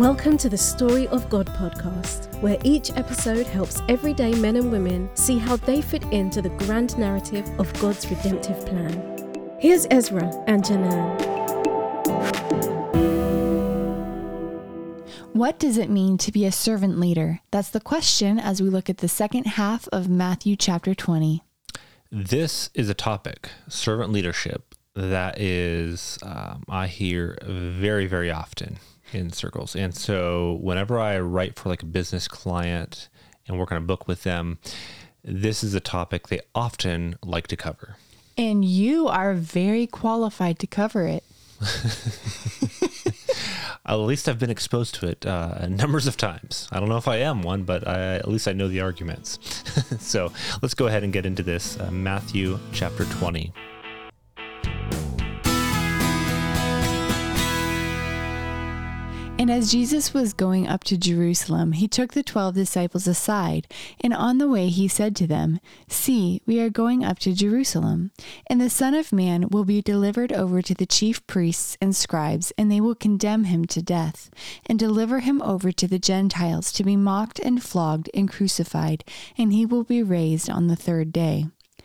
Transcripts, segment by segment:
Welcome to the Story of God podcast, where each episode helps everyday men and women see how they fit into the grand narrative of God's redemptive plan. Here's Ezra and Janan. What does it mean to be a servant leader? That's the question as we look at the second half of Matthew chapter 20. This is a topic, servant leadership, that is, um, I hear very, very often in circles. And so whenever I write for like a business client and work on a book with them, this is a topic they often like to cover. And you are very qualified to cover it. at least I've been exposed to it uh, numbers of times. I don't know if I am one, but I, at least I know the arguments. so let's go ahead and get into this. Uh, Matthew chapter 20. And as Jesus was going up to Jerusalem, he took the twelve disciples aside, and on the way he said to them, See, we are going up to Jerusalem, and the Son of Man will be delivered over to the chief priests and scribes, and they will condemn him to death, and deliver him over to the Gentiles to be mocked and flogged and crucified, and he will be raised on the third day.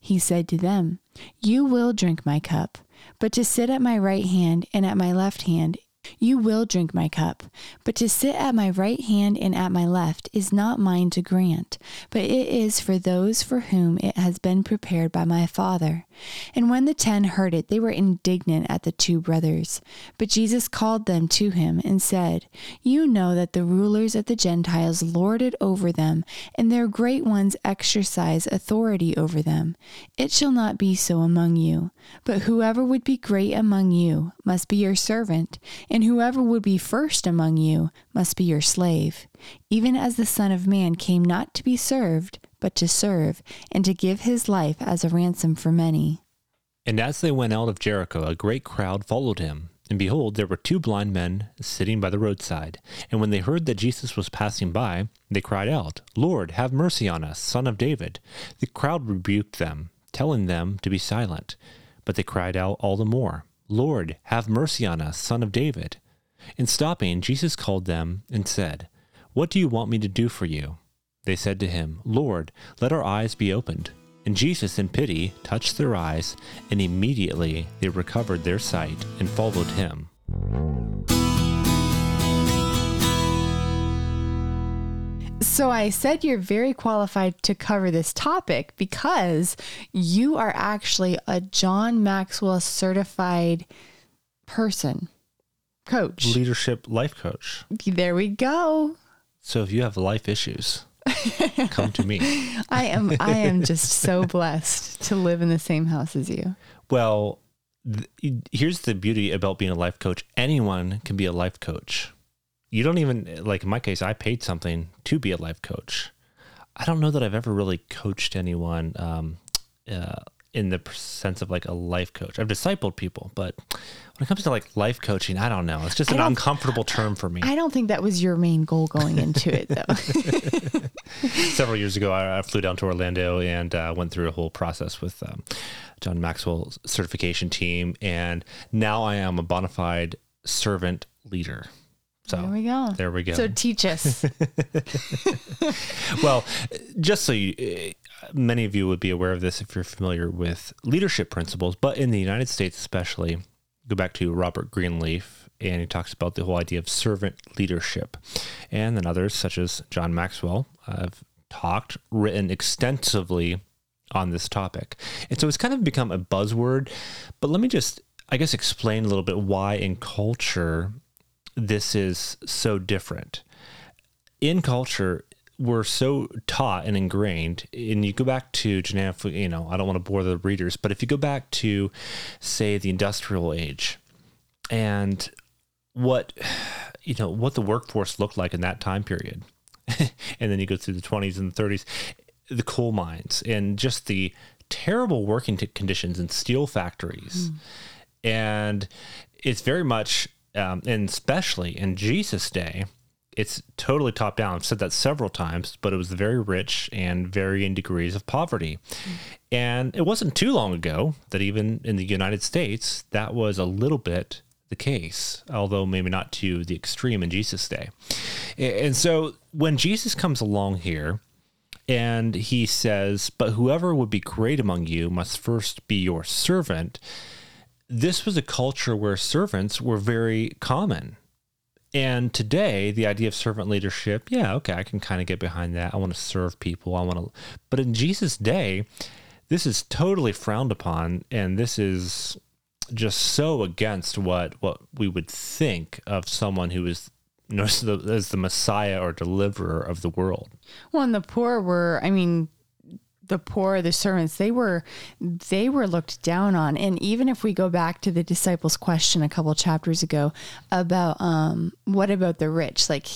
He said to them, You will drink my cup, but to sit at my right hand and at my left hand you will drink my cup, but to sit at my right hand and at my left is not mine to grant, but it is for those for whom it has been prepared by my Father. And when the ten heard it, they were indignant at the two brothers. But Jesus called them to him and said, You know that the rulers of the Gentiles lord it over them, and their great ones exercise authority over them. It shall not be so among you, but whoever would be great among you must be your servant, and whoever would be first among you must be your slave, even as the Son of Man came not to be served, but to serve, and to give his life as a ransom for many. And as they went out of Jericho, a great crowd followed him. And behold, there were two blind men sitting by the roadside. And when they heard that Jesus was passing by, they cried out, Lord, have mercy on us, son of David. The crowd rebuked them, telling them to be silent. But they cried out all the more, Lord, have mercy on us, son of David. In stopping, Jesus called them and said, What do you want me to do for you? They said to him, Lord, let our eyes be opened. And Jesus, in pity, touched their eyes, and immediately they recovered their sight and followed him. So I said you're very qualified to cover this topic because you are actually a John Maxwell certified person, coach, leadership life coach. There we go. So if you have life issues, come to me. I am I am just so blessed to live in the same house as you. Well, th- here's the beauty about being a life coach. Anyone can be a life coach you don't even like in my case i paid something to be a life coach. I don't know that i've ever really coached anyone um, uh, in the sense of like a life coach. I've discipled people but when it comes to like life coaching i don't know. It's just an uncomfortable term for me. I don't think that was your main goal going into it though. Several years ago I, I, flew down to orlando and uh, went through a whole process with um, john maxwell's certification team. And now i am a bona fide servant leader so there we go. There we go. So teach us. well, just so you, eh, many of you would be aware of this if you're familiar with leadership principles, but in the United States especially, go back to Robert Greenleaf, and he talks about the whole idea of servant leadership. And then others, such as John Maxwell, have talked, written extensively on this topic. And so it's kind of become a buzzword. But let me just, I guess, explain a little bit why in culture this is so different. In culture, we're so taught and ingrained, and you go back to Janelle, you know, I don't want to bore the readers, but if you go back to, say, the industrial age and what, you know, what the workforce looked like in that time period, and then you go through the 20s and the 30s, the coal mines and just the terrible working t- conditions in steel factories. Mm. And it's very much, um, and especially in Jesus' day, it's totally top down. I've said that several times, but it was very rich and varying degrees of poverty. Mm. And it wasn't too long ago that even in the United States, that was a little bit the case, although maybe not to the extreme in Jesus' day. And so when Jesus comes along here and he says, But whoever would be great among you must first be your servant, this was a culture where servants were very common. And today, the idea of servant leadership, yeah, okay, I can kind of get behind that. I want to serve people. I want to, but in Jesus' day, this is totally frowned upon, and this is just so against what what we would think of someone who is you know, as, the, as the Messiah or deliverer of the world. Well, and the poor were, I mean, the poor, the servants, they were they were looked down on. And even if we go back to the disciples' question a couple chapters ago about um, what about the rich, like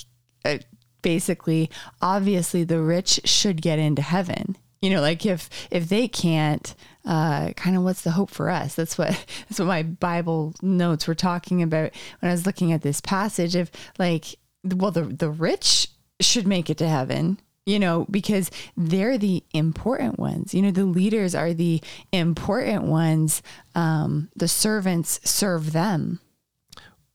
uh, basically, obviously, the rich should get into heaven. You know, like if if they can't, uh, kind of what's the hope for us? That's what that's what my Bible notes were talking about when I was looking at this passage. Of like, well, the the rich should make it to heaven you know, because they're the important ones. You know, the leaders are the important ones. Um, the servants serve them.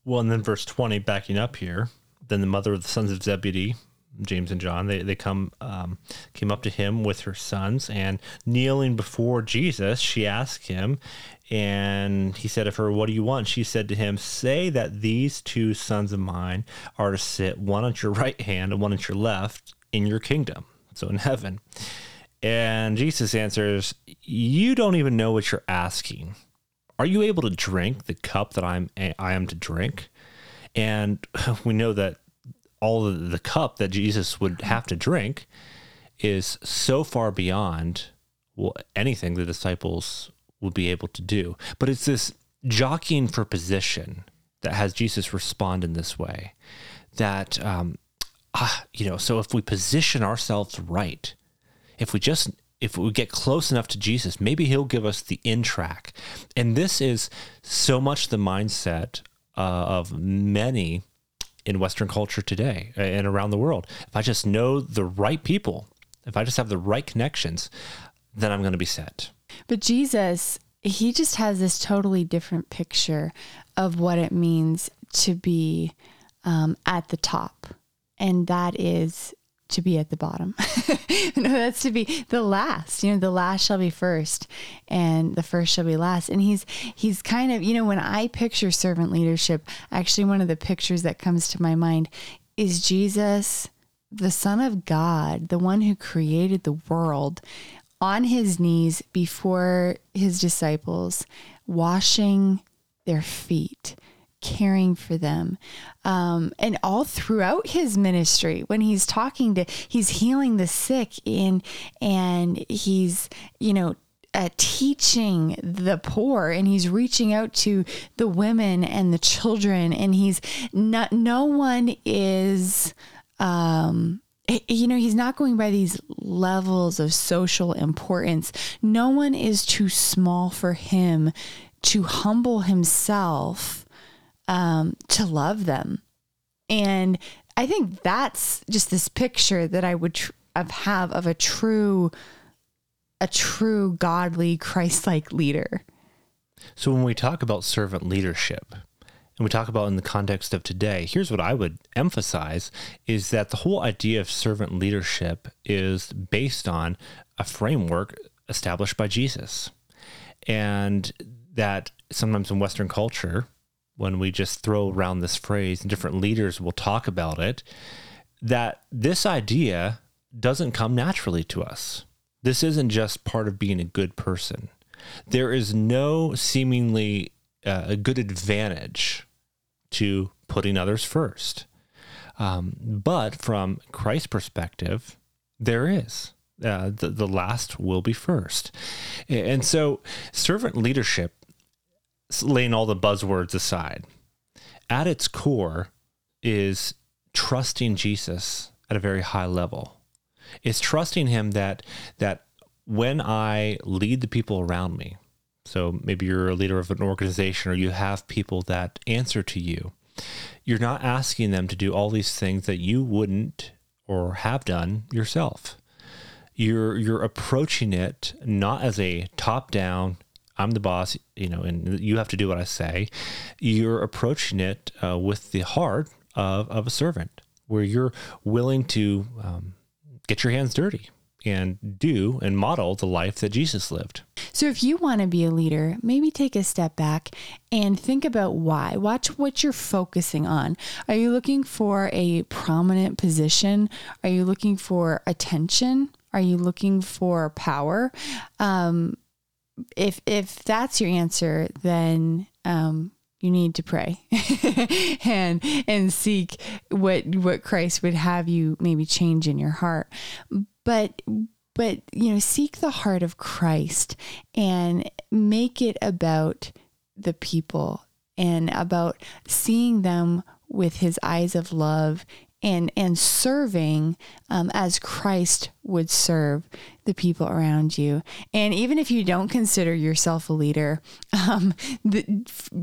Well, and then verse 20, backing up here, then the mother of the sons of Zebedee, James and John, they, they come um, came up to him with her sons and kneeling before Jesus, she asked him, and he said of her, What do you want? She said to him, Say that these two sons of mine are to sit one at your right hand and one at your left in your kingdom, so in heaven. And Jesus answers, You don't even know what you're asking. Are you able to drink the cup that I'm I am to drink? And we know that all the cup that Jesus would have to drink is so far beyond anything the disciples would be able to do. But it's this jockeying for position that has Jesus respond in this way. That um, ah, you know, so if we position ourselves right, if we just if we get close enough to Jesus, maybe he'll give us the in track. And this is so much the mindset uh, of many in Western culture today uh, and around the world. If I just know the right people, if I just have the right connections, then I'm going to be set. But Jesus, he just has this totally different picture of what it means to be um, at the top and that is to be at the bottom. no, that's to be the last. You know, the last shall be first, and the first shall be last. And he's he's kind of you know when I picture servant leadership, actually one of the pictures that comes to my mind is Jesus, the Son of God, the one who created the world, on his knees before his disciples, washing their feet caring for them. Um, and all throughout his ministry, when he's talking to, he's healing the sick in, and he's, you know, uh, teaching the poor and he's reaching out to the women and the children and he's not no one is um you know he's not going by these levels of social importance no one is too small for him to humble himself um, to love them. And I think that's just this picture that I would tr- have of a true, a true godly Christ-like leader. So when we talk about servant leadership, and we talk about in the context of today, here's what I would emphasize is that the whole idea of servant leadership is based on a framework established by Jesus. And that sometimes in Western culture, when we just throw around this phrase and different leaders will talk about it, that this idea doesn't come naturally to us. This isn't just part of being a good person. There is no seemingly uh, a good advantage to putting others first. Um, but from Christ's perspective, there is. Uh, the, the last will be first. And so, servant leadership laying all the buzzwords aside, at its core is trusting Jesus at a very high level. It's trusting him that that when I lead the people around me, so maybe you're a leader of an organization or you have people that answer to you, you're not asking them to do all these things that you wouldn't or have done yourself. You're you're approaching it not as a top down I'm the boss, you know, and you have to do what I say. You're approaching it uh, with the heart of, of a servant, where you're willing to um, get your hands dirty and do and model the life that Jesus lived. So, if you want to be a leader, maybe take a step back and think about why. Watch what you're focusing on. Are you looking for a prominent position? Are you looking for attention? Are you looking for power? Um, if if that's your answer, then um, you need to pray and and seek what what Christ would have you maybe change in your heart. But but you know, seek the heart of Christ and make it about the people and about seeing them with his eyes of love and and serving um, as Christ would serve the people around you. And even if you don't consider yourself a leader, um, the,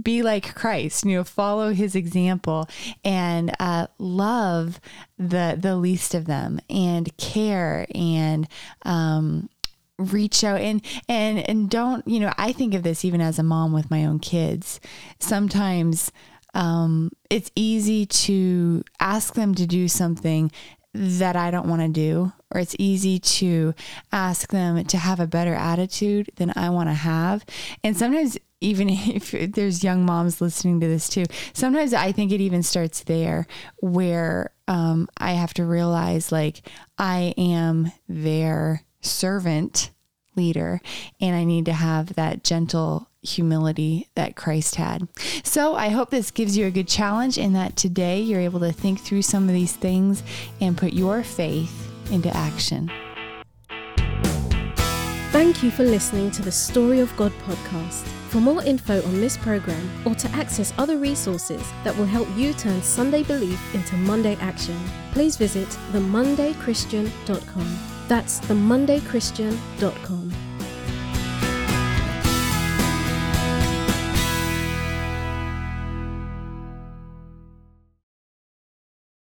be like Christ. You know, follow His example and uh, love the the least of them, and care and um, reach out and and and don't you know i think of this even as a mom with my own kids sometimes um, it's easy to ask them to do something that I don't want to do, or it's easy to ask them to have a better attitude than I want to have. And sometimes, even if there's young moms listening to this too, sometimes I think it even starts there where um, I have to realize like I am their servant leader and I need to have that gentle humility that Christ had. So I hope this gives you a good challenge in that today you're able to think through some of these things and put your faith into action. Thank you for listening to the Story of God podcast. For more info on this program or to access other resources that will help you turn Sunday belief into Monday action, please visit themondaychristian.com. That's themondaychristian.com.